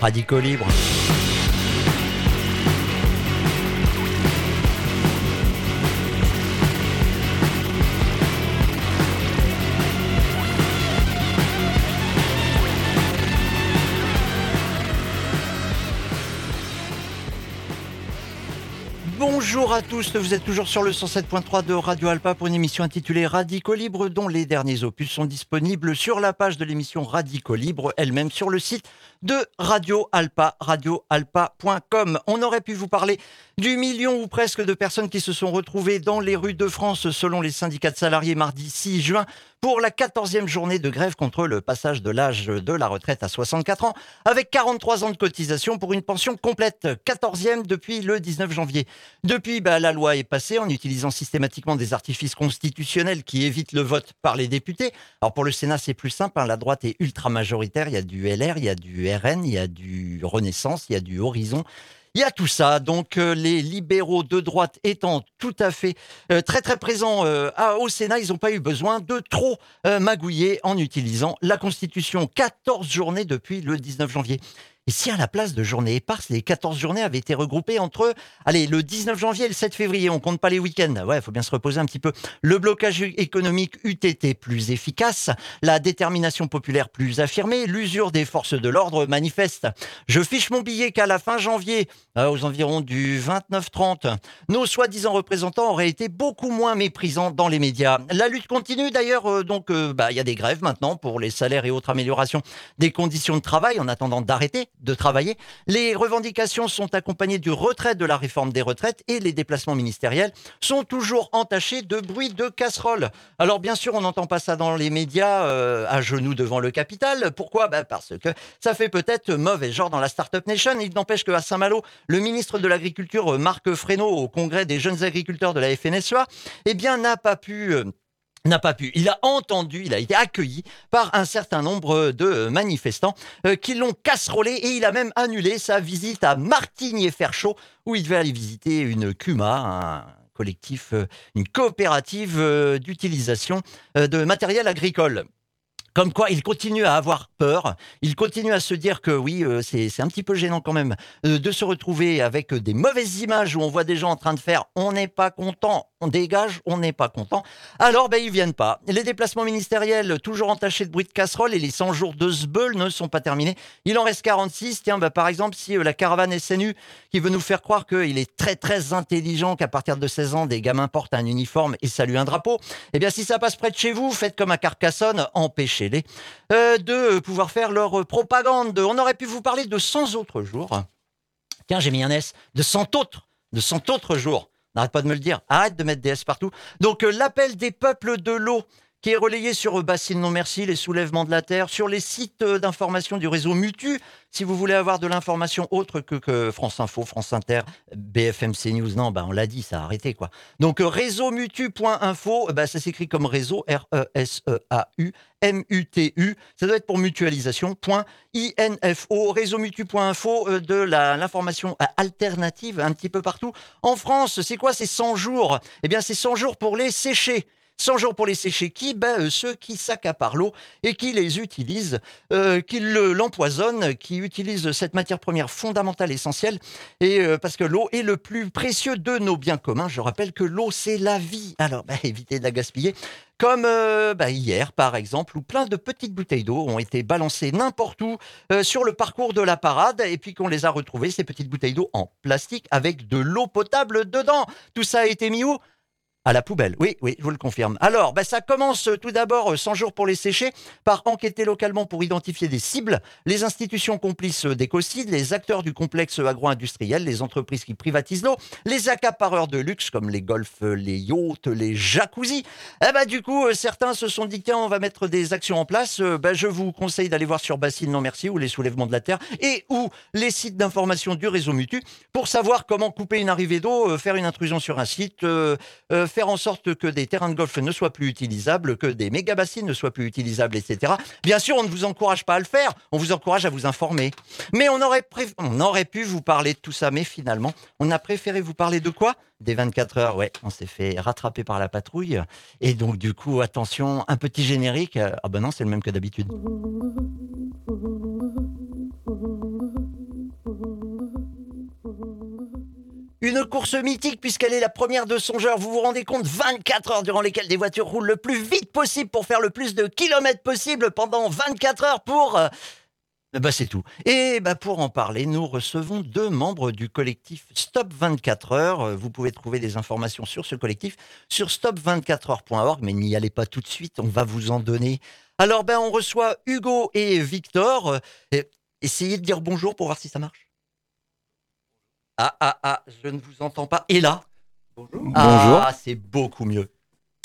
Radicaux Libre. Bonjour à tous, vous êtes toujours sur le 107.3 de Radio Alpa pour une émission intitulée Radico Libre dont les derniers opus sont disponibles sur la page de l'émission Radico Libre, elle-même sur le site de Radio Alpa, radioalpa.com. On aurait pu vous parler du million ou presque de personnes qui se sont retrouvées dans les rues de France selon les syndicats de salariés mardi 6 juin pour la 14e journée de grève contre le passage de l'âge de la retraite à 64 ans avec 43 ans de cotisation pour une pension complète, 14e depuis le 19 janvier. Depuis, bah, la loi est passée en utilisant systématiquement des artifices constitutionnels qui évitent le vote par les députés. Alors pour le Sénat, c'est plus simple, hein. la droite est ultra majoritaire, il y a du LR, il y a du RN, il y a du Renaissance, il y a du Horizon. Il y a tout ça, donc euh, les libéraux de droite étant tout à fait euh, très très présents euh, au Sénat, ils n'ont pas eu besoin de trop magouiller en utilisant la Constitution. 14 journées depuis le 19 janvier. Et si à la place de journées éparses, les 14 journées avaient été regroupées entre, allez, le 19 janvier et le 7 février, on compte pas les week-ends. Ouais, il faut bien se reposer un petit peu. Le blocage économique eût été plus efficace, la détermination populaire plus affirmée, l'usure des forces de l'ordre manifeste. Je fiche mon billet qu'à la fin janvier, euh, aux environs du 29-30, nos soi-disant représentants auraient été beaucoup moins méprisants dans les médias. La lutte continue d'ailleurs, euh, donc euh, bah, il y a des grèves maintenant pour les salaires et autres améliorations des conditions de travail en attendant d'arrêter de travailler. Les revendications sont accompagnées du retrait de la réforme des retraites et les déplacements ministériels sont toujours entachés de bruit de casserole. Alors bien sûr, on n'entend pas ça dans les médias euh, à genoux devant le capital. Pourquoi? Bah, Parce que ça fait peut-être mauvais genre dans la Startup Nation. Il n'empêche qu'à Saint-Malo, le ministre de l'Agriculture, Marc Fresneau, au congrès des jeunes agriculteurs de la FNSEA, eh bien, n'a pas pu... Euh, n'a pas pu. Il a entendu, il a été accueilli par un certain nombre de manifestants euh, qui l'ont casserolé et il a même annulé sa visite à Martigny-Ferchaud où il devait aller visiter une CUMA, un collectif, euh, une coopérative euh, d'utilisation de matériel agricole. Comme quoi, il continue à avoir peur. Il continue à se dire que oui, c'est un petit peu gênant quand même de se retrouver avec des mauvaises images où on voit des gens en train de faire on n'est pas content, on dégage, on n'est pas content. Alors, ben, ils viennent pas. Les déplacements ministériels, toujours entachés de bruit de casserole, et les 100 jours de Sbeul ne sont pas terminés. Il en reste 46. Tiens, ben, par exemple, si euh, la caravane SNU, qui veut nous faire croire qu'il est très, très intelligent, qu'à partir de 16 ans, des gamins portent un uniforme et saluent un drapeau, eh bien, si ça passe près de chez vous, faites comme à Carcassonne, empêchez-les euh, de pouvoir faire leur propagande. On aurait pu vous parler de 100 autres jours. Tiens, j'ai mis un S, de 100 autres, de 100 autres jours N'arrête pas de me le dire. Arrête de mettre des S partout. Donc, euh, l'appel des peuples de l'eau qui est relayé sur Bassine Non Merci, les soulèvements de la Terre, sur les sites euh, d'information du réseau Mutu. Si vous voulez avoir de l'information autre que, France Info, France Inter, BFM CNews, non, ben on l'a dit, ça a arrêté quoi. Donc euh, réseauMutu.info, ben, ça s'écrit comme réseau, R-E-S-E-A-U, M-U-T-U, ça doit être pour mutualisation, point I-N-F-O, réseauMutu.info, de l'information alternative un petit peu partout. En France, c'est quoi ces 100 jours? Eh bien, c'est 100 jours pour les sécher. 100 jours pour les sécher qui ben, euh, Ceux qui s'accaparent l'eau et qui les utilisent, euh, qui l'empoisonnent, qui utilisent cette matière première fondamentale, essentielle, et euh, parce que l'eau est le plus précieux de nos biens communs. Je rappelle que l'eau, c'est la vie. Alors, ben, évitez de la gaspiller. Comme ben, hier, par exemple, où plein de petites bouteilles d'eau ont été balancées n'importe où sur le parcours de la parade, et puis qu'on les a retrouvées, ces petites bouteilles d'eau en plastique avec de l'eau potable dedans. Tout ça a été mis où? À la poubelle, oui, oui, je vous le confirme. Alors, ben, ça commence euh, tout d'abord, 100 euh, jours pour les sécher, par enquêter localement pour identifier des cibles, les institutions complices euh, d'écocide, les acteurs du complexe agro-industriel, les entreprises qui privatisent l'eau, les accapareurs de luxe comme les golfs, les yachts, les jacuzzi. Eh ben, du coup, certains se sont dit, tiens, on va mettre des actions en place. Ben, je vous conseille d'aller voir sur Bassine Non Merci ou les soulèvements de la Terre et ou les sites d'information du réseau Mutu pour savoir comment couper une arrivée d'eau, faire une intrusion sur un site, faire en sorte que des terrains de golf ne soient plus utilisables, que des méga-bassines ne soient plus utilisables, etc. Bien sûr, on ne vous encourage pas à le faire, on vous encourage à vous informer. Mais on aurait, on aurait pu vous parler de tout ça, mais finalement, on a préféré vous parler de quoi? Des 24 heures, ouais, on s'est fait rattraper par la patrouille. Et donc, du coup, attention, un petit générique. Ah ben non, c'est le même que d'habitude. Une course mythique puisqu'elle est la première de son genre. Vous vous rendez compte 24 heures durant lesquelles des voitures roulent le plus vite possible pour faire le plus de kilomètres possible pendant 24 heures pour... Euh, bah c'est tout. Et bah pour en parler, nous recevons deux membres du collectif Stop 24 heures. Euh, vous pouvez trouver des informations sur ce collectif sur stop24heures.org, mais n'y allez pas tout de suite, on va vous en donner. Alors ben on reçoit Hugo et Victor. Euh, essayez de dire bonjour pour voir si ça marche. Ah ah ah, je ne vous entends pas. Et là Bonjour. Ah, c'est beaucoup mieux.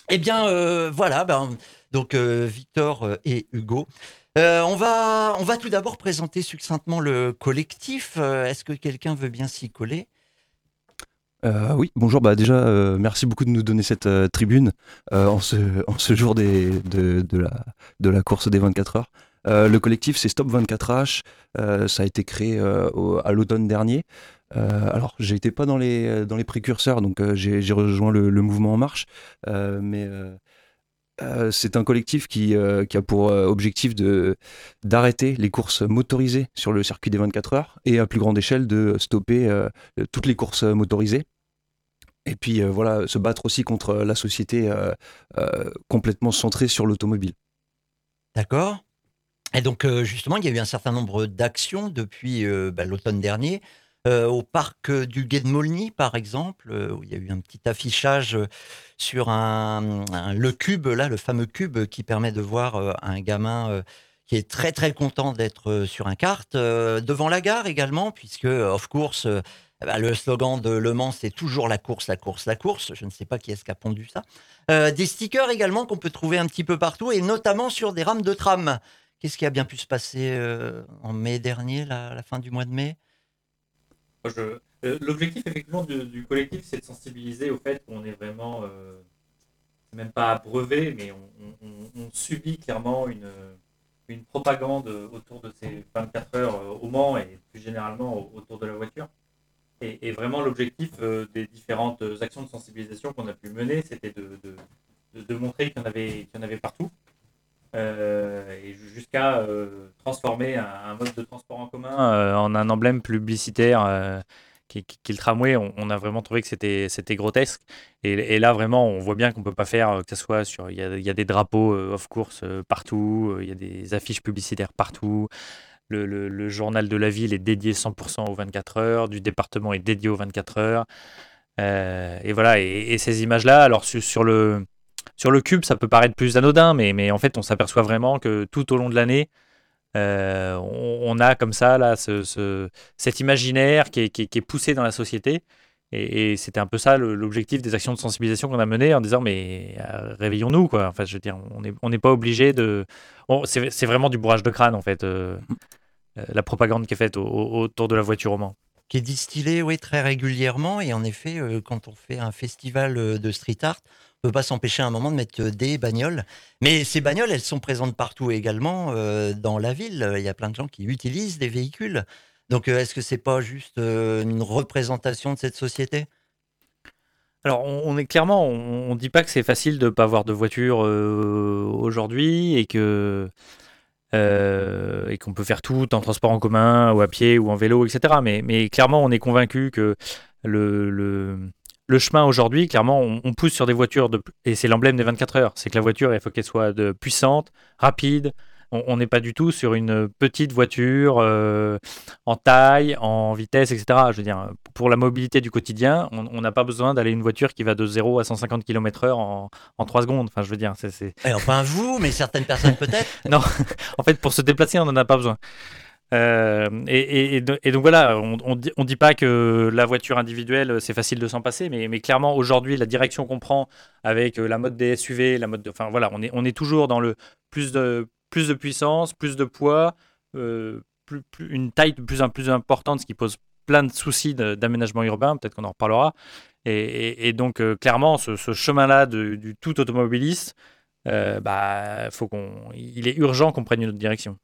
Eh bien euh, voilà, ben, donc Victor et Hugo. Euh, on, va, on va tout d'abord présenter succinctement le collectif. Euh, est-ce que quelqu'un veut bien s'y coller? Euh, oui, bonjour. Bah déjà, merci beaucoup de nous donner cette tribune en, ce, en ce jour des, de, de, la, de la course des 24 heures. le collectif, c'est Stop 24H. ça a été créé à l'automne dernier. Alors, j'ai été pas dans les, dans les précurseurs, donc j'ai rejoint le, mouvement En Marche. mais euh, c'est un collectif qui, euh, a pour euh, objectif d'arrêter les courses motorisées sur le circuit des 24 heures et à plus grande échelle de stopper toutes les courses motorisées. Et puis voilà, se battre aussi contre la société complètement centrée sur l'automobile. D'accord. Et donc justement, il y a eu un certain nombre d'actions depuis bah, l'automne dernier. Au parc du Gué de Molny, par exemple, où il y a eu un petit affichage sur un, le cube, là, le fameux cube qui permet de voir euh, un gamin euh, qui est très très content d'être euh, sur un kart. devant la gare également, puisque, of course, eh ben, le slogan de Le Mans, c'est toujours la course, la course, la course. Je ne sais pas qui est-ce qui a pondu ça. des stickers également qu'on peut trouver un petit peu partout, et notamment sur des rames de tram. Qu'est-ce qui a bien pu se passer en mai dernier, la fin du mois de mai? Euh, l'objectif effectivement du, collectif, c'est de sensibiliser au fait qu'on est vraiment, euh, même pas brevet, mais on, subit clairement une, une, propagande autour de ces 24 heures euh, au Mans et plus généralement autour de la voiture. Et, vraiment l'objectif des différentes actions de sensibilisation qu'on a pu mener, c'était de, de, montrer qu'il y qu'il y en avait partout. Jusqu'à transformer un, mode de transport en commun en un emblème publicitaire qui, est le tramway, on, a vraiment trouvé que c'était, c'était grotesque. Et, là, vraiment, on voit bien qu'on peut pas faire euh, que ce soit sur. Il y a, des drapeaux euh, off-course euh, partout, il y a des affiches publicitaires partout. Le, journal de la ville est dédié 100% aux 24 heures, du département est dédié aux 24 heures. et voilà, et, ces images-là, alors sur, le, sur le cube, ça peut paraître plus anodin, mais, mais en fait, on s'aperçoit vraiment que tout au long de l'année, euh, on, a comme ça là, ce, cet imaginaire qui est, poussé dans la société. Et, c'était un peu ça l'objectif des actions de sensibilisation qu'on a menées en disant mais euh, réveillons-nous quoi. Enfin, je veux dire, on n'est pas obligé de. c'est vraiment du bourrage de crâne en fait. Euh, la propagande qui est faite autour de la voiture au Mans qui est distillée oui, très régulièrement. Et en effet, quand on fait un festival de street art, peut pas s'empêcher à un moment de mettre euh, des bagnoles. Mais ces bagnoles, elles sont présentes partout également euh, dans la ville. Il y a plein de gens qui utilisent des véhicules. Donc, euh, est-ce que c'est pas juste une représentation de cette société? Alors, on, est clairement, on, ne dit pas que c'est facile de ne pas avoir de voiture aujourd'hui et que et qu'on peut faire tout en transport en commun ou à pied ou en vélo, etc. Mais, mais clairement, on est convaincu que le, le, le chemin aujourd'hui, clairement, on, pousse sur des voitures, de, et c'est l'emblème des 24 heures, c'est que la voiture, il faut qu'elle soit de, puissante, rapide. On n'est pas du tout sur une petite voiture euh, en taille, en vitesse, etc. Je veux dire, pour la mobilité du quotidien, on n'a pas besoin d'aller une voiture qui va de 0 à 150 km/h en, en 3 secondes. Enfin, je veux dire, c'est. Enfin, vous, mais certaines personnes peut-être. non, en fait, pour se déplacer, on n'en a pas besoin. Euh, et, donc voilà, on ne dit pas que la voiture individuelle, c'est facile de s'en passer, mais, clairement, aujourd'hui, la direction qu'on prend avec euh, la mode des SUV, la mode de, enfin voilà, on est, toujours dans le plus de, puissance, plus de poids, euh, une taille de plus en plus importante, ce qui pose plein de soucis d'aménagement urbain, peut-être qu'on en reparlera. Et, donc, clairement, ce, chemin-là du tout automobiliste, bah, il est urgent qu'on prenne une autre direction.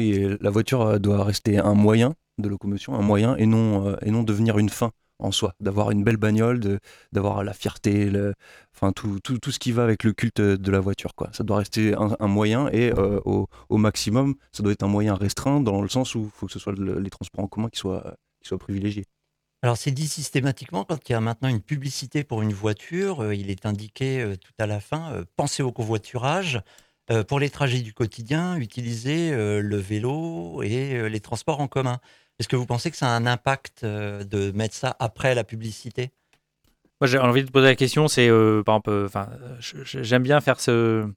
Oui, la voiture euh, doit rester un moyen de locomotion, un moyen, et non, euh, et non devenir une fin en soi, d'avoir une belle bagnole, d'avoir la fierté, enfin tout, tout, tout, ce qui va avec le culte de la voiture. Quoi. Ça doit rester un, moyen et euh, au, maximum, ça doit être un moyen restreint dans le sens où il faut que ce soit les transports en commun qui soient, qui soient privilégiés. Alors c'est dit systématiquement quand il y a maintenant une publicité pour une voiture, il est indiqué tout à la fin, pensez au covoiturage. Euh, pour les trajets du quotidien, utilisez euh, le vélo et euh, les transports en commun. Est-ce que vous pensez que ça a un impact de mettre ça après la publicité? Moi, j'ai envie de poser la question, c'est par exemple, enfin, j'aime bien faire ce,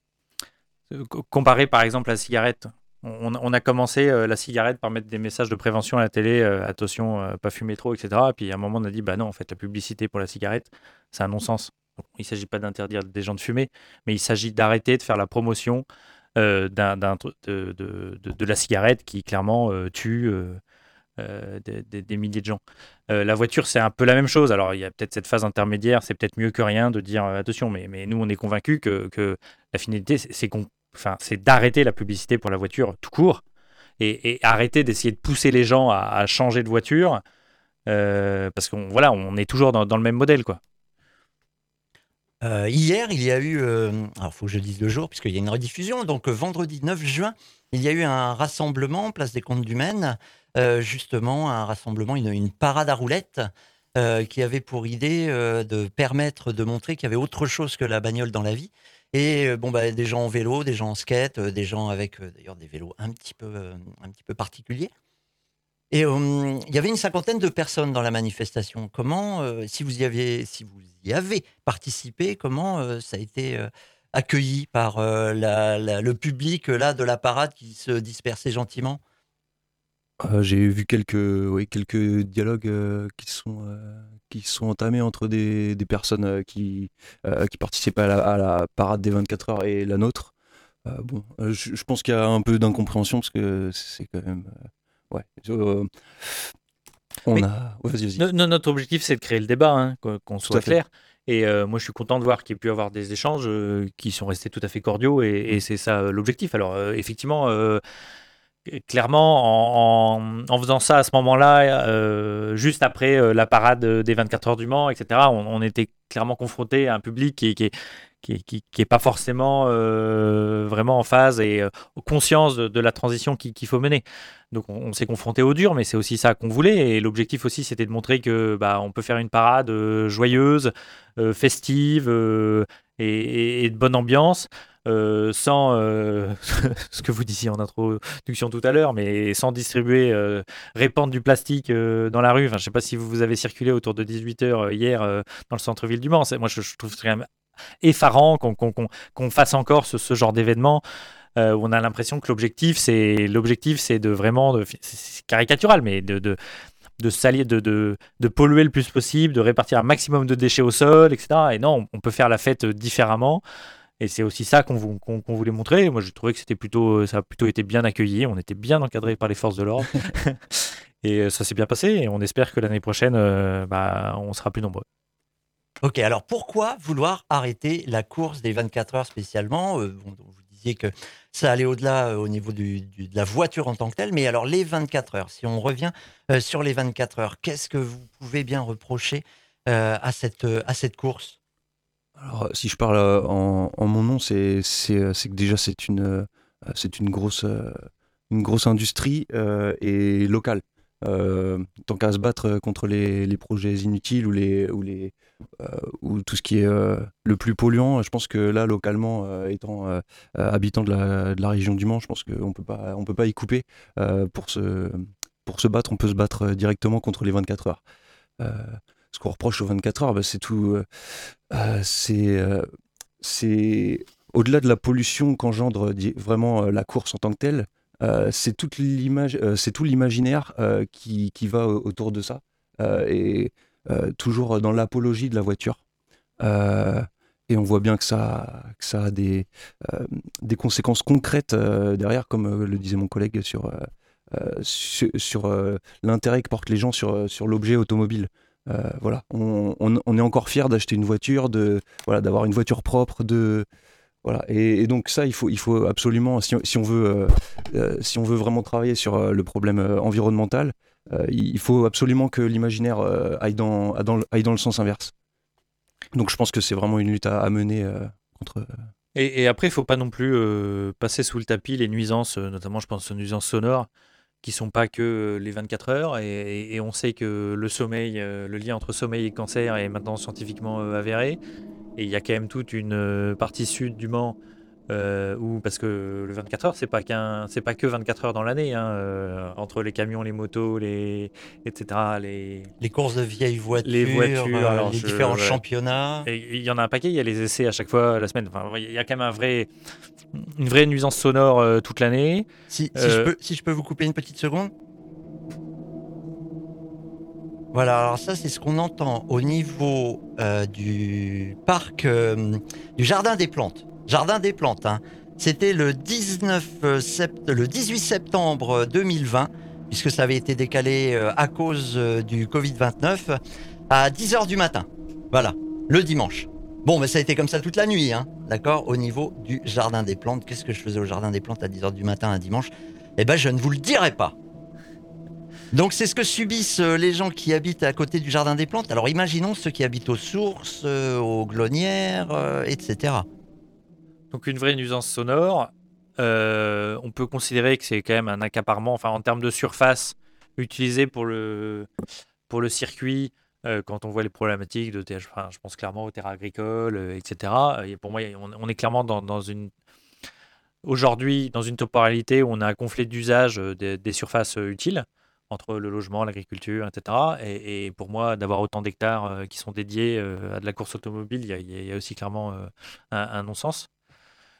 ce- co- comparer par exemple la cigarette. On, a commencé la cigarette par mettre des messages de prévention à la télé, attention, pas fumer trop, etc. Et puis à un moment, on a dit, bah non, en fait, la publicité pour la cigarette, c'est un non-sens. Il ne s'agit pas d'interdire des gens de fumer, mais il s'agit d'arrêter de faire la promotion euh, de, la cigarette qui clairement euh, tue euh, des, milliers de gens. La voiture, c'est un peu la même chose. Alors, il y a peut-être cette phase intermédiaire, c'est peut-être mieux que rien de dire attention, mais, nous, on est convaincus que, la finalité, c'est d'arrêter la publicité pour la voiture tout court et, arrêter d'essayer de pousser les gens à, changer de voiture parce qu'on voilà, on est toujours dans, dans le même modèle, quoi. Euh, hier, il y a eu, euh, alors faut que je dise le jour, puisqu'il y a une rediffusion, donc euh, vendredi 9 juin, il y a eu un rassemblement, place des Comptes du Maine, euh, justement un rassemblement, une, une parade à roulettes, euh, qui avait pour idée euh, de permettre de montrer qu'il y avait autre chose que la bagnole dans la vie. Et bon, bah, des gens en vélo, des gens en skate, des gens avec d'ailleurs des vélos un petit peu, un petit peu particuliers. Et euh, il y avait une cinquantaine de personnes dans la manifestation. Comment, euh, si vous y aviez, si vous y avez participé, comment euh, ça a été accueilli par le public là de la parade qui se dispersait gentiment? J'ai vu quelques, dialogues qui, sont, sont entamés entre des, personnes qui, participaient à la, parade des 24 heures et la nôtre. Bon, je, je pense qu'il y a un peu d'incompréhension parce que c'est quand même. Ouais. Euh, on Mais- a. ouais, no- notre objectif, c'est de créer le débat, hein, qu'on soit clair. Et euh, moi, je suis content de voir qu'il y ait pu avoir des échanges euh, qui sont restés tout à fait cordiaux, et, et c'est ça euh, l'objectif. Alors, effectivement, clairement, en, en- faisant ça à ce moment-là, juste après la parade des 24 heures du Mans, etc., on, on était clairement confronté à un public qui, qui, qui, qui, est pas forcément euh, vraiment en phase et euh, conscience de, la transition qu'il faut mener. Donc on, s'est confronté au dur, mais c'est aussi ça qu'on voulait. Et l'objectif aussi, c'était de montrer que bah, on peut faire une parade euh, joyeuse, festive et de bonne ambiance. Euh, sans euh, ce que vous disiez en introduction tout à l'heure, mais sans distribuer, euh, répandre du plastique dans la rue. Enfin, je ne sais pas si vous avez circulé autour de 18h hier dans le centre-ville du Mans. C'est- Moi, je, je trouve ça quand même effarant qu'on qu'on- qu'on fasse encore ce, genre d'événement euh, on a l'impression que l'objectif, c'est l'objectif, c'est de vraiment, c'est- c'est caricatural, mais de, de, de, de, de polluer le plus possible, de répartir un maximum de déchets au sol, etc. Et non, on peut faire la fête différemment. Et c'est aussi ça qu'on vou- qu'on- qu'on voulait montrer. Moi, j'ai trouvé que c'était plutôt, ça a plutôt été bien accueilli. On était bien encadré par les forces de l'ordre. et euh, ça s'est bien passé. Et on espère que l'année prochaine, euh, bah, on sera plus nombreux. Ok, alors pourquoi vouloir arrêter la course des 24 heures spécialement? Euh, bon, Vous disiez que ça allait au-delà euh, au niveau du- du- de la voiture en tant que telle, mais alors les 24 heures, si on revient euh, sur les 24 heures, qu'est-ce que vous pouvez bien reprocher euh, à, cette, euh, à cette course? Alors, si je parle euh, en, mon nom, euh, c'est que déjà c'est une, euh, grosse, euh, industrie euh, et locale. Euh, tant qu'à se battre euh, contre les, projets inutiles ou, les, ou, les, euh, ou tout ce qui est euh, le plus polluant, je pense que là, localement, euh, étant euh, euh, habitant de la, région du Mans, je pense qu'on on peut pas y couper. Euh, pour, se, pour se battre, on peut se battre euh, directement contre les 24 heures. Ce qu'on reproche aux 24 heures, bah, c'est tout. euh, euh, c'est euh, c'est au-delà de la pollution qu'engendre vraiment la course en tant que telle, c'est tout l'imaginaire qui, va au- autour de ça et toujours dans l'apologie de la voiture. Et on voit bien que ça, a des, conséquences concrètes derrière, comme le disait mon collègue sur, l'intérêt que portent les gens sur l'objet automobile. Euh, voilà, on, on- est encore fier d'acheter une voiture, de voilà, d'avoir une voiture propre, de voilà. Et, donc ça, il faut, il faut absolument, si, on- si on veut, euh, euh, si on veut vraiment travailler sur le problème environnemental, il faut absolument que l'imaginaire aille dans, aille dans, le- aille dans le sens inverse. Donc je pense que c'est vraiment une lutte à, mener contre. Et, et après, il faut pas non plus passer sous le tapis les nuisances, notamment je pense aux nuisances sonores, qui sont pas que les 24 heures. Et, on sait que le sommeil, le lien entre sommeil et cancer est maintenant scientifiquement avéré. Et il y a quand même toute une partie sud du Mans euh, ou parce que le 24 heures, c'est pas qu'un, c'est pas que 24 heures dans l'année, hein, euh, entre les camions, les motos, les, etc. Les, les courses de vieilles voitures, les, voitures, euh, les différents championnats. Il y en a un paquet, il y a les essais à chaque fois la semaine. Enfin, il y a quand même un vrai, une vraie nuisance sonore toute l'année. Si, si, je peux, si je peux vous couper une petite seconde. Voilà, alors ça c'est ce qu'on entend au niveau du parc du Jardin des Plantes. Jardin des Plantes. Hein. C'était le, 19 euh, le 18 septembre 2020, puisque ça avait été décalé euh, à cause euh, du Covid-29, à 10h du matin. Voilà, le dimanche. Bon, mais ça a été comme ça toute la nuit, hein, d'accord Au niveau du Jardin des Plantes. Qu'est-ce que je faisais au Jardin des Plantes à 10h du matin un dimanche? Eh ben, je ne vous le dirai pas. Donc c'est ce que subissent les gens qui habitent à côté du Jardin des Plantes. Alors imaginons ceux qui habitent aux sources, aux glonnières, etc. Donc une vraie nuisance sonore. Euh, on peut considérer que c'est quand même un accaparement, enfin en termes de surface utilisée pour le, pour le circuit, euh, quand on voit les problématiques de enfin, je pense clairement aux terres agricoles, euh, etc. Et pour moi, on, est clairement dans, une aujourd'hui dans une temporalité où on a un conflit d'usage des, surfaces utiles entre le logement, l'agriculture, etc. Et, pour moi, d'avoir autant d'hectares qui sont dédiés à de la course automobile, il y, a aussi clairement un non-sens.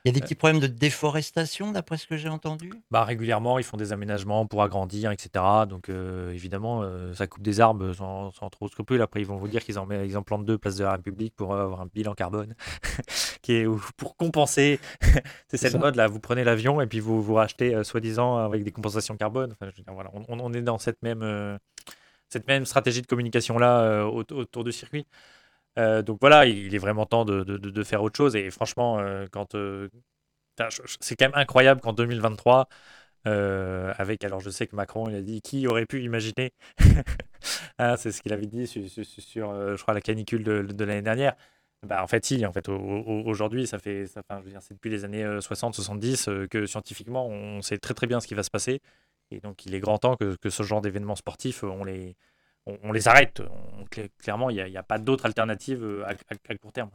Il y a des petits problèmes de déforestation, d'après ce que j'ai entendu? Bah, Régulièrement, ils font des aménagements pour agrandir, etc. Donc, euh, évidemment, euh, ça coupe des arbres sans, trop scrupule. Après, ils vont vous dire qu'ils en, ils en plantent deux place de la République pour avoir un bilan carbone, qui est pour compenser. c'est cette mode-là. Vous prenez l'avion et puis vous vous rachetez, euh, soi-disant, avec des compensations carbone. Enfin, voilà, on, est dans cette même, cette même stratégie de communication-là autour du circuit. Euh, donc voilà, il est vraiment temps de, faire autre chose. Et franchement, euh, quand euh, c'est quand même incroyable qu'en 2023, avec alors je sais que Macron il a dit qui aurait pu imaginer, hein, c'est ce qu'il avait dit sur, je crois la canicule de, l'année dernière. Bah, en fait, si, en fait, aujourd'hui, ça fait, c'est depuis les années 60-70 que scientifiquement, on sait très très bien ce qui va se passer. Et donc, il est grand temps que ce genre d'événements sportifs, on les, on, les arrête. clairement, il n'y a, pas d'autre alternative euh, à, court terme.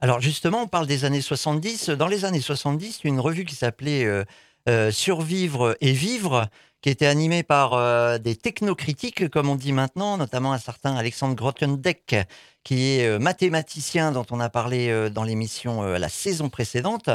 Alors justement, on parle des années 70. Dans les années 70, une revue qui s'appelait euh, euh, Survivre et Vivre, qui était animée par des technocritiques, comme on dit maintenant, notamment un certain Alexandre Grothendieck, qui est mathématicien dont on a parlé dans l'émission la saison précédente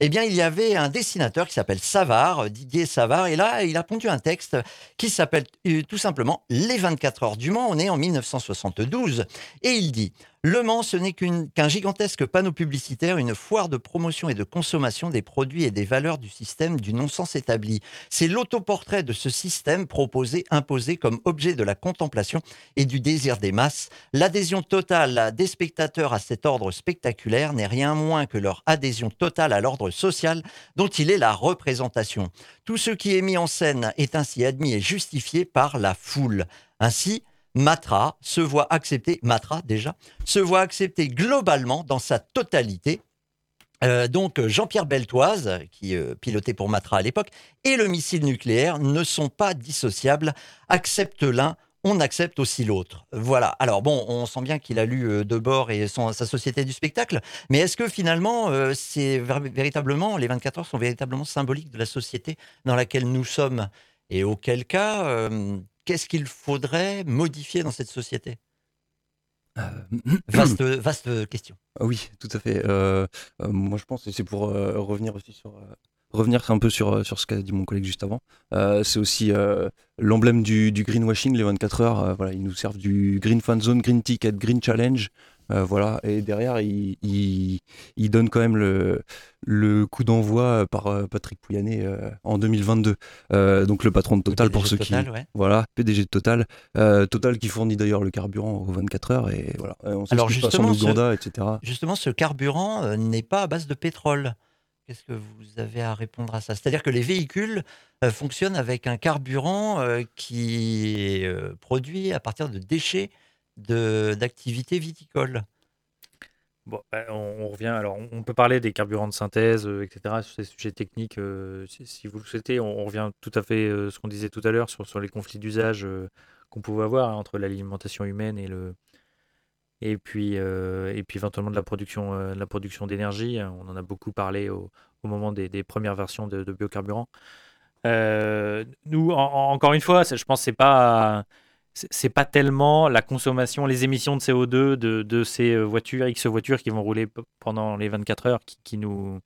eh bien, il y avait un dessinateur qui s'appelle Savard, Didier Savard, et là, il a pondu un texte qui s'appelle euh, tout simplement Les 24 heures du Mans. On est en 1972, et il dit le Mans, ce n'est qu'un gigantesque panneau publicitaire, une foire de promotion et de consommation des produits et des valeurs du système du non-sens établi. C'est l'autoportrait de ce système proposé, imposé comme objet de la contemplation et du désir des masses. L'adhésion totale des spectateurs à cet ordre spectaculaire n'est rien moins que leur adhésion totale à l'ordre social dont il est la représentation. Tout ce qui est mis en scène est ainsi admis et justifié par la foule. Ainsi, Matra se voit accepter, Matra déjà, se voit accepter globalement dans sa totalité. Euh, donc Jean-Pierre Beltoise, qui euh, pilotait pour Matra à l'époque, et le missile nucléaire ne sont pas dissociables, accepte l'un on accepte aussi l'autre. Voilà. Alors bon, on sent bien qu'il a lu euh, Debord et sa société du spectacle, mais est-ce que finalement, c'est véritablement, les 24 heures sont véritablement symboliques de la société dans laquelle nous sommes? Et auquel cas, qu'est-ce qu'il faudrait modifier dans cette société? Euh, vaste, vaste question. Ah oui, tout à fait. Euh, euh, moi, je pense, et c'est pour revenir aussi sur revenir un peu sur, sur ce qu'a dit mon collègue juste avant. c'est aussi l'emblème du, du, greenwashing, les 24 heures. voilà, ils nous servent du Green Fan Zone, Green Ticket, Green Challenge. Euh, voilà, et derrière, il, il, donne quand même le, le coup d'envoi par euh, Patrick Pouyanné euh, en 2022. donc le patron de Total pour ceux qui. Voilà, PDG de Total. Total qui fournit d'ailleurs le carburant aux 24 heures. Et voilà, on sait Alors ce justement, en Ouganda, etc. Justement, ce carburant n'est pas à base de pétrole. Qu'est-ce que vous avez à répondre à ça? C'est-à-dire que les véhicules fonctionnent avec un carburant qui est produit à partir de déchets d'activité viticole. Bon, bah, on, revient. Alors, on, peut parler des carburants de synthèse, euh, etc., sur ces sujets techniques, euh, si, vous le souhaitez. On, revient tout à fait euh, ce qu'on disait tout à l'heure sur, les conflits d'usage qu'on pouvait avoir hein, entre l'alimentation humaine et le et puis et puis éventuellement de la production la production d'énergie. On en a beaucoup parlé au, moment des, des, premières versions de, biocarburants. nous, encore une fois, je pense que c'est pas c'est pas tellement la consommation, les émissions de CO2 de, de, ces euh, voitures, X voitures qui vont rouler pendant les 24 heures qui, nous,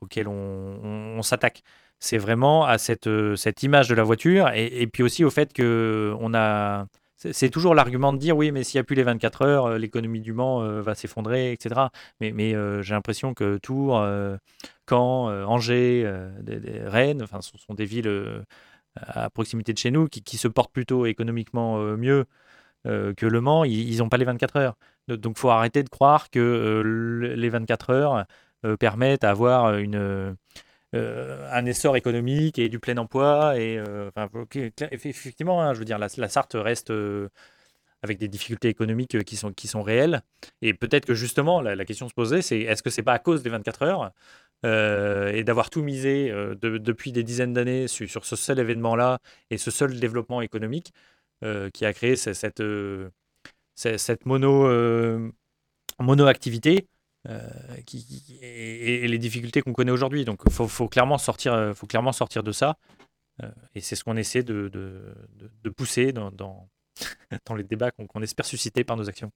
auxquelles on, s'attaque. C'est vraiment à cette, euh, cette image de la voiture et, puis aussi au fait que on a. C'est toujours l'argument de dire oui, mais s'il n'y a plus les 24 heures, euh, l'économie du Mans va s'effondrer, etc. Mais, mais j'ai l'impression que Tours, Caen, Angers, Rennes, enfin, ce sont des villes à proximité de chez nous qui, se portent plutôt économiquement euh, mieux euh, que Le Mans, ils n'ont pas les 24 heures. Donc il faut arrêter de croire que euh, les 24 heures permettent d'avoir un essor économique et du plein emploi. Et, effectivement, hein, je veux dire, la, Sarthe reste avec des difficultés économiques qui sont, qui sont réelles. Et peut-être que justement, la, la question se posait, c'est est-ce que c'est pas à cause des 24 heures euh, et d'avoir tout misé euh, depuis des dizaines d'années sur, ce seul événement-là et ce seul développement économique euh, qui a créé cette, cette, mono, mono-activité et, les difficultés qu'on connaît aujourd'hui. Donc il faut, clairement sortir, faut clairement sortir de ça. et c'est ce qu'on essaie de, de, de, pousser dans, dans les débats qu'on espère susciter par nos actions.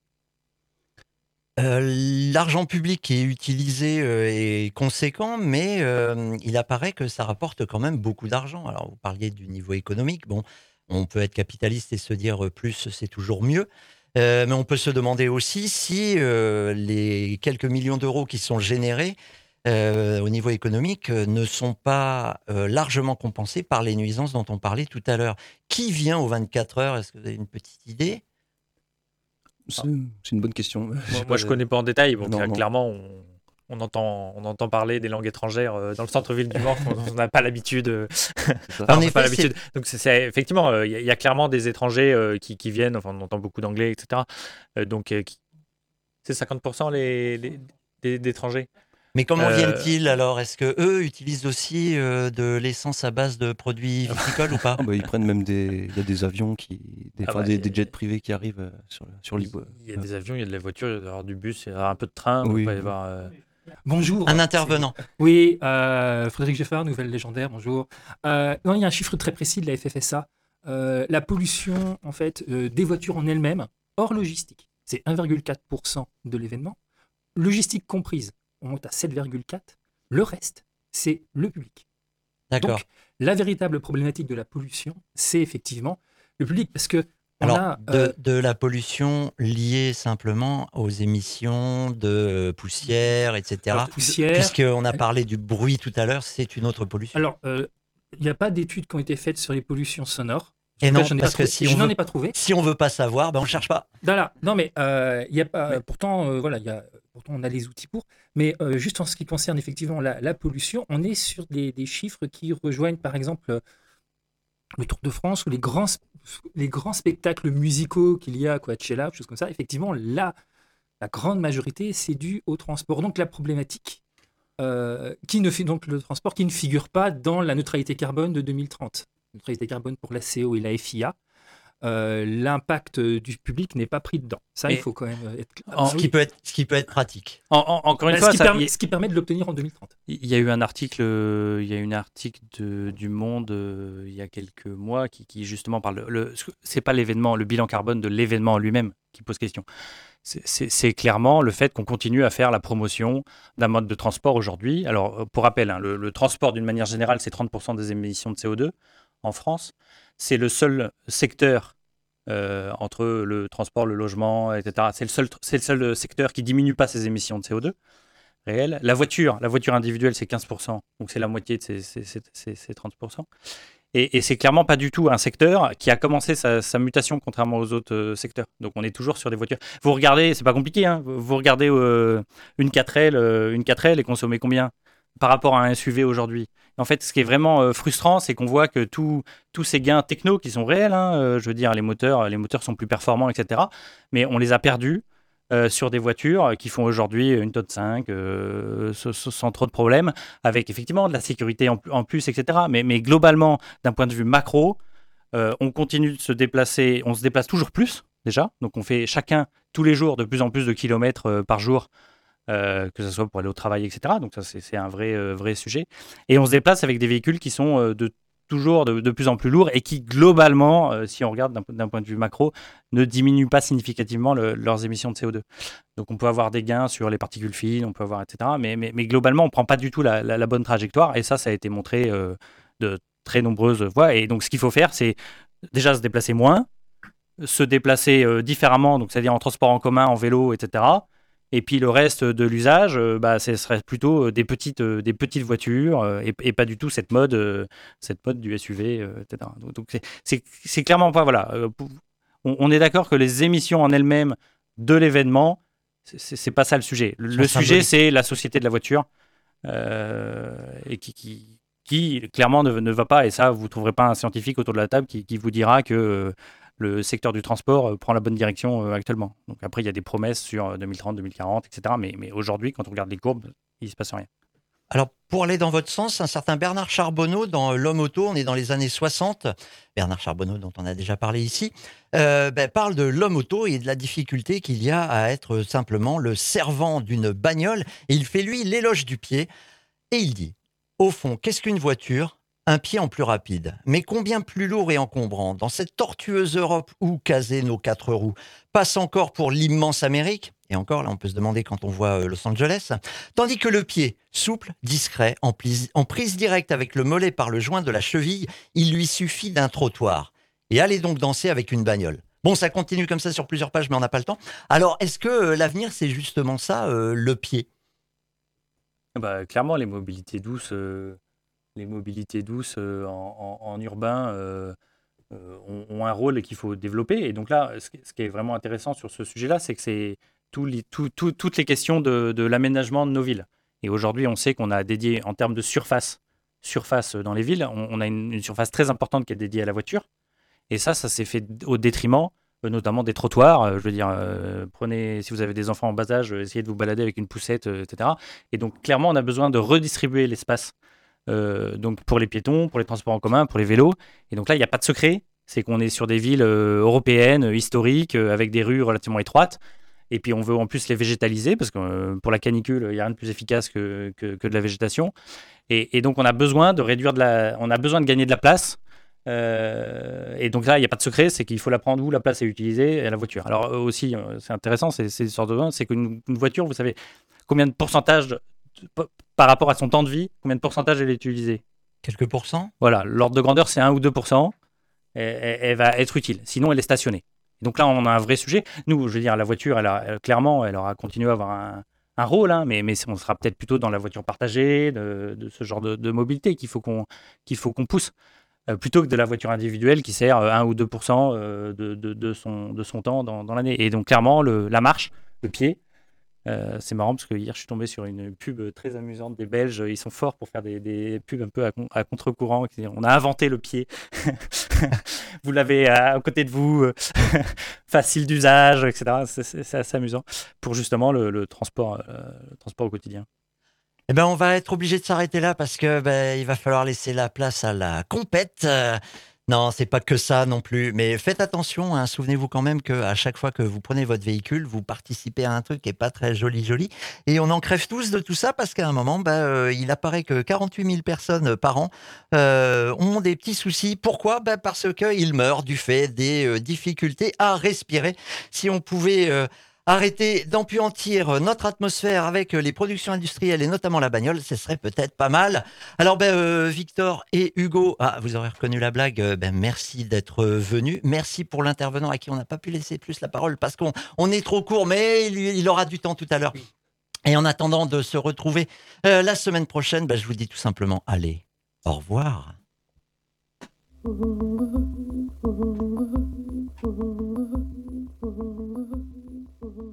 Euh, l'argent public qui est utilisé euh, est conséquent, mais euh, il apparaît que ça rapporte quand même beaucoup d'argent. Alors, vous parliez du niveau économique. Bon, on peut être capitaliste et se dire plus, c'est toujours mieux. mais on peut se demander aussi si les quelques millions d'euros qui sont générés au niveau économique ne sont pas largement compensés par les nuisances dont on parlait tout à l'heure. Qui vient aux 24 heures? Est-ce que vous avez une petite idée? C'est une bonne question. Moi, je ne connais pas en détail. Clairement, on, entend, on entend parler des langues étrangères euh, dans le centre-ville du Mans. on n'a pas l'habitude. Euh, pas l'habitude. Donc, c'est effectivement, euh, il y, a clairement des étrangers qui, qui, viennent. Enfin, on entend beaucoup d'anglais, etc. donc, c'est 50% les, les, d'étrangers. Mais comment euh, viennent-ils alors? Est-ce que eux utilisent aussi euh, de l'essence à base de produits viticoles ou pas? Ah bah, Ils prennent même des, il y a des avions qui, des, ah des, jets privés qui arrivent euh, sur sur Il y a des avions, il y a de la voiture, il y a du bus, il y a un peu de train. Oui. Bonjour. Un intervenant. Oui, Frédéric Geffard, Nouvelle Légendaire, bonjour. non, il y a un chiffre très précis de la FFSA. la pollution, en fait, des voitures en elles-mêmes, hors logistique, c'est 1,4% de l'événement, logistique comprise on monte à 7,4. Le reste, c'est le public. D'accord. Donc, la véritable problématique de la pollution, c'est effectivement le public, parce que alors, euh, de, la pollution liée simplement aux émissions de poussière, etc. Poussière. Puisqu'on a parlé du bruit tout à l'heure, c'est une autre pollution. Alors, euh, il n'y a pas d'études qui ont été faites sur les pollutions sonores. Et non, parce que si je n'en ai pas trouvé. Si on veut pas savoir, ben on cherche pas. Voilà. Non, mais euh, il y a pas. Pourtant, voilà, il y a pourtant on a les outils pour. Mais euh, juste en ce qui concerne effectivement la, pollution, on est sur des, chiffres qui rejoignent par exemple le Tour de France ou les grands, les grands spectacles musicaux qu'il y a à Coachella, choses comme ça. Effectivement, là, la grande majorité, c'est dû au transport. Donc la problématique, euh, qui ne fait donc le transport qui ne figure pas dans la neutralité carbone de 2030. Neutralité carbone pour la CO et la FIA. Euh, l'impact du public n'est pas pris dedans. Ça, il faut quand même être clair. Ce, qui peut être, ce qui peut être pratique. encore une bah, fois, ce qui, permet, ce qui, permet, de l'obtenir en 2030. Il y a eu un article, il y a une article de, du Monde euh, il y a quelques mois qui, qui justement parle. Le, c'est pas l'événement, le bilan carbone de l'événement lui-même qui pose question. C'est clairement le fait qu'on continue à faire la promotion d'un mode de transport aujourd'hui. Alors, pour rappel, hein, le, le transport d'une manière générale, c'est 30% des émissions de CO2 en France c'est le seul secteur euh, entre le transport, le logement, etc. C'est le seul, c'est le seul secteur qui diminue pas ses émissions de CO2 réelles. La voiture, la voiture individuelle, c'est 15%, donc c'est la moitié de ces, 30%. Et, et c'est clairement pas du tout un secteur qui a commencé sa, mutation contrairement aux autres euh, secteurs. Donc on est toujours sur des voitures. Vous regardez, c'est pas compliqué, hein, vous regardez euh, une 4L, une 4L et consommez combien? Par rapport à un SUV aujourd'hui. En fait, ce qui est vraiment euh, frustrant, c'est qu'on voit que tous ces gains techno qui sont réels, hein, euh, je veux dire, les moteurs, les moteurs sont plus performants, etc. Mais on les a perdus euh, sur des voitures qui font aujourd'hui une tonne 5 euh, sans trop de problèmes, avec effectivement de la sécurité en, plus, etc. Mais, globalement, d'un point de vue macro, on continue de se déplacer, on se déplace toujours plus déjà, donc on fait chacun tous les jours de plus en plus de kilomètres par jour. Que ce soit pour aller au travail, etc. Donc ça, c'est un vrai, vrai sujet. Et on se déplace avec des véhicules qui sont de toujours de, plus en plus lourds et qui, globalement, euh, si on regarde d'un point de vue macro, ne diminuent pas significativement leurs émissions de CO2. Donc on peut avoir des gains sur les particules fines, on peut avoir, etc. Mais, mais, globalement, on ne prend pas du tout la, bonne trajectoire et ça, ça a été montré euh, de très nombreuses fois. Et donc ce qu'il faut faire, c'est déjà se déplacer moins, se déplacer euh, différemment, donc c'est-à-dire en transport en commun, en vélo, etc. Et puis le reste de l'usage, euh, bah, ce serait plutôt euh, des petites, euh, des petites voitures et, pas du tout cette mode, cette mode du SUV, etc. Donc c'est clairement pas voilà. On, est d'accord que les émissions en elles-mêmes de l'événement, c'est pas ça le sujet. Le, sujet c'est la société de la voiture et qui, qui, qui clairement ne, ne, va pas. Et ça, vous trouverez pas un scientifique autour de la table qui, qui vous dira que le secteur du transport euh, prend la bonne direction euh, actuellement. Donc après, il y a des promesses sur 2030, 2040, etc. Mais, aujourd'hui, quand on regarde les courbes, il ne se passe rien. Alors, pour aller dans votre sens, un certain Bernard Charbonneau dans L'Homme Auto, on est dans les années 60, Bernard Charbonneau dont on a déjà parlé ici, euh, ben, parle de l'homme auto et de la difficulté qu'il y a à être simplement le servant d'une bagnole. Il fait, lui, l'éloge du pied. Et il dit, au fond, qu'est-ce qu'une voiture? Un pied en plus rapide, mais combien plus lourd et encombrant dans cette tortueuse Europe où caser nos quatre roues passe encore pour l'immense Amérique, et encore là on peut se demander quand on voit euh, Los Angeles, tandis que le pied, souple, discret, en, prise directe avec le mollet par le joint de la cheville, il lui suffit d'un trottoir. Et allez donc danser avec une bagnole. Bon, ça continue comme ça sur plusieurs pages, mais on n'a pas le temps. Alors, est-ce que euh, l'avenir, c'est justement ça, euh, le pied? Bah, Clairement, les mobilités douces, les mobilités douces euh, en, urbain euh, euh, ont, un rôle qu'il faut développer. Et donc là, ce, qui est vraiment intéressant sur ce sujet-là, c'est que c'est toutes les questions de, l'aménagement de nos villes. Et aujourd'hui, on sait qu'on a dédié en termes de surface, surface dans les villes, on, a une, surface très importante qui est dédiée à la voiture. Et ça, ça s'est fait au détriment notamment des trottoirs. Je veux dire, prenez, si vous avez des enfants en bas âge, essayez de vous balader avec une poussette, etc. Et donc, clairement, on a besoin de redistribuer l'espace donc pour les piétons, pour les transports en commun, pour les vélos. Et donc là, il n'y a pas de secret. C'est qu'on est sur des villes euh, européennes, euh, historiques, avec des rues relativement étroites. Et puis on veut en plus les végétaliser, parce que pour la canicule, il n'y a rien de plus efficace que, que, de la végétation. Et, donc on a besoin de réduire de la, on a besoin de gagner de la place. et donc là, il n'y a pas de secret, c'est qu'il faut la prendre où la place est utilisée à la voiture. Alors aussi, c'est intéressant, c'est une sorte de c'est qu'une voiture, vous savez combien de pourcentage par rapport à son temps de vie, combien de pourcentage elle est utilisée Quelques pourcents? Voilà, l'ordre de grandeur, c'est 1 ou 2 et, elle va être utile. Sinon, elle est stationnée. Donc là, on a un vrai sujet. Nous, je veux dire, la voiture, elle a, clairement, elle aura continué à avoir un, rôle, hein, mais, mais on sera peut-être plutôt dans la voiture partagée, de, ce genre de, mobilité qu'il faut qu'on pousse, euh, plutôt que de la voiture individuelle qui sert 1 ou 2 euh, de, de, son, de son temps dans, dans l'année. Et donc, clairement, le, la marche, le pied, euh, c'est marrant parce que hier je suis tombé sur une pub très amusante des Belges. Ils sont forts pour faire des, pubs un peu à, contre-courant. On a inventé le pied. vous l'avez à, côté de vous, euh, facile d'usage, etc. C'est assez amusant pour justement le, transport, euh, transport au quotidien. Eh ben, on va être obligé de s'arrêter là parce que ben, il va falloir laisser la place à la compète. Non, c'est pas que ça non plus. Mais faites attention. Hein. Souvenez-vous quand même que à chaque fois que vous prenez votre véhicule, vous participez à un truc qui est pas très joli, joli. Et on en crève tous de tout ça parce qu'à un moment, bah, euh, il apparaît que 48 000 personnes par an euh, ont des petits soucis. Pourquoi? Bah, Parce qu'ils meurent du fait des euh, difficultés à respirer. Si on pouvait arrêter d'empuantir notre atmosphère avec les productions industrielles et notamment la bagnole, ce serait peut-être pas mal. Alors ben, euh, Victor et Hugo, ah, vous aurez reconnu la blague, euh, ben, merci d'être venus. Merci pour l'intervenant à qui on n'a pas pu laisser plus la parole parce qu'on on est trop court, mais il, aura du temps tout à l'heure. Et en attendant de se retrouver euh, la semaine prochaine, ben, je vous dis tout simplement, allez, au revoir. Mm-hmm.